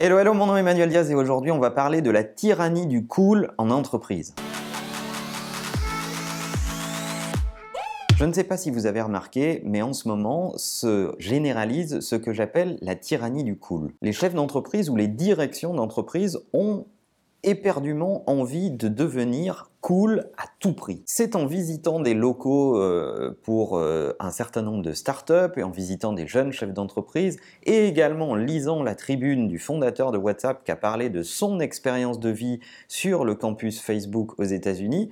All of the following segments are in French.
Hello, hello, mon nom est Emmanuel Diaz et aujourd'hui on va parler de la tyrannie du cool en entreprise. Je ne sais pas si vous avez remarqué, mais en ce moment se généralise ce que j'appelle la tyrannie du cool. Les chefs d'entreprise ou les directions d'entreprise ont éperdument envie de devenir cool à tout prix. C'est en visitant des locaux euh, pour euh, un certain nombre de startups et en visitant des jeunes chefs d'entreprise et également en lisant la tribune du fondateur de WhatsApp qui a parlé de son expérience de vie sur le campus Facebook aux États-Unis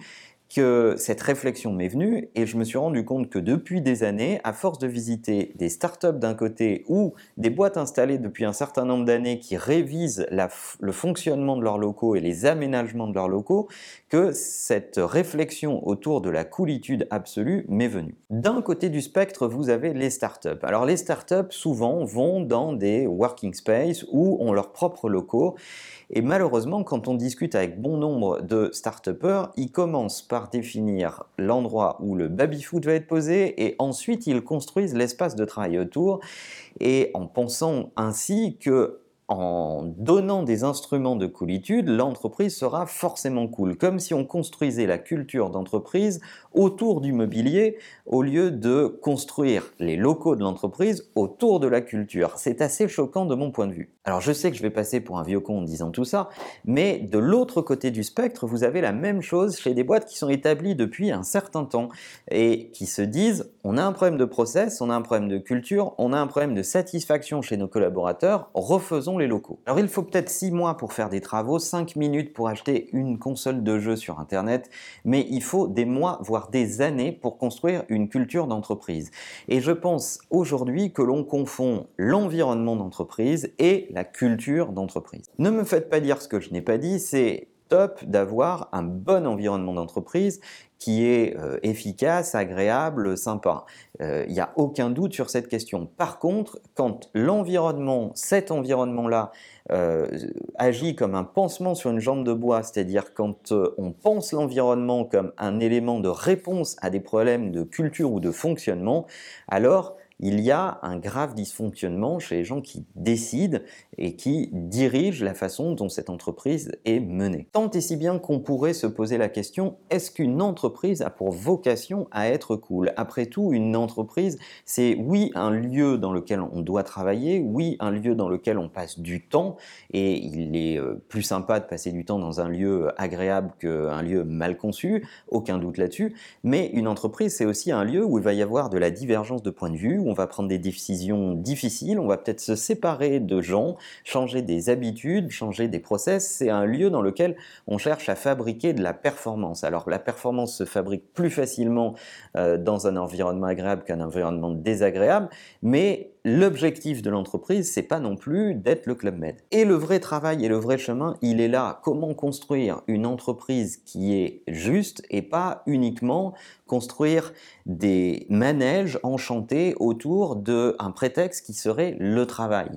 que cette réflexion m'est venue et je me suis rendu compte que depuis des années, à force de visiter des startups d'un côté ou des boîtes installées depuis un certain nombre d'années qui révisent le fonctionnement de leurs locaux et les aménagements de leurs locaux, que cette réflexion autour de la coolitude absolue m'est venue. D'un côté du spectre, vous avez les startups. Alors les startups souvent vont dans des working space ou ont leurs propres locaux et malheureusement, quand on discute avec bon nombre de start ils commencent par définir l'endroit où le baby-foot va être posé et ensuite ils construisent l'espace de travail autour. Et en pensant ainsi que en donnant des instruments de coolitude, l'entreprise sera forcément cool, comme si on construisait la culture d'entreprise autour du mobilier au lieu de construire les locaux de l'entreprise autour de la culture. C'est assez choquant de mon point de vue. Alors je sais que je vais passer pour un vieux con en disant tout ça, mais de l'autre côté du spectre, vous avez la même chose chez des boîtes qui sont établies depuis un certain temps et qui se disent on a un problème de process, on a un problème de culture, on a un problème de satisfaction chez nos collaborateurs, refaisons les locaux. Alors il faut peut-être 6 mois pour faire des travaux, 5 minutes pour acheter une console de jeu sur Internet, mais il faut des mois, voire des années pour construire une culture d'entreprise. Et je pense aujourd'hui que l'on confond l'environnement d'entreprise et la culture d'entreprise. Ne me faites pas dire ce que je n'ai pas dit, c'est top d'avoir un bon environnement d'entreprise qui est euh, efficace, agréable, sympa. Il euh, n'y a aucun doute sur cette question. Par contre, quand l'environnement, cet environnement-là, euh, agit comme un pansement sur une jambe de bois, c'est-à-dire quand on pense l'environnement comme un élément de réponse à des problèmes de culture ou de fonctionnement, alors il y a un grave dysfonctionnement chez les gens qui décident et qui dirigent la façon dont cette entreprise est menée. Tant et si bien qu'on pourrait se poser la question, est-ce qu'une entreprise a pour vocation à être cool? Après tout, une entreprise, c'est oui un lieu dans lequel on doit travailler, oui un lieu dans lequel on passe du temps, et il est euh, plus sympa de passer du temps dans un lieu agréable qu'un lieu mal conçu, aucun doute là-dessus, mais une entreprise, c'est aussi un lieu où il va y avoir de la divergence de points de vue, on va prendre des décisions difficiles, on va peut-être se séparer de gens, changer des habitudes, changer des process. C'est un lieu dans lequel on cherche à fabriquer de la performance. Alors la performance se fabrique plus facilement euh, dans un environnement agréable qu'un environnement désagréable, mais l'objectif de l'entreprise, c'est pas non plus d'être le Club Med. Et le vrai travail et le vrai chemin, il est là. Comment construire une entreprise qui est juste et pas uniquement construire des manèges enchantés d'un prétexte qui serait le travail.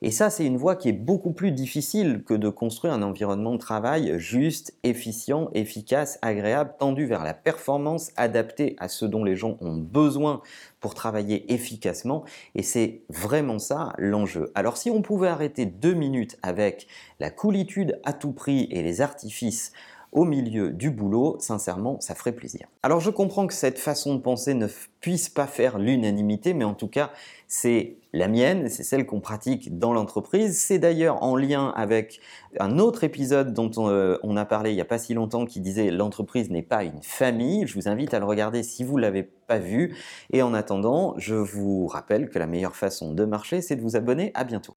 Et ça, c'est une voie qui est beaucoup plus difficile que de construire un environnement de travail juste, efficient, efficace, agréable, tendu vers la performance, adapté à ce dont les gens ont besoin pour travailler efficacement. Et c'est vraiment ça l'enjeu. Alors si on pouvait arrêter deux minutes avec la coolitude à tout prix et les artifices au milieu du boulot, sincèrement, ça ferait plaisir. Alors je comprends que cette façon de penser ne puisse pas faire l'unanimité, mais en tout cas, c'est la mienne, c'est celle qu'on pratique dans l'entreprise. C'est d'ailleurs en lien avec un autre épisode dont on, euh, a parlé il n'y a pas si longtemps qui disait l'entreprise n'est pas une famille. Je vous invite à le regarder si vous ne l'avez pas vu. Et en attendant, je vous rappelle que la meilleure façon de marcher, c'est de vous abonner. À bientôt.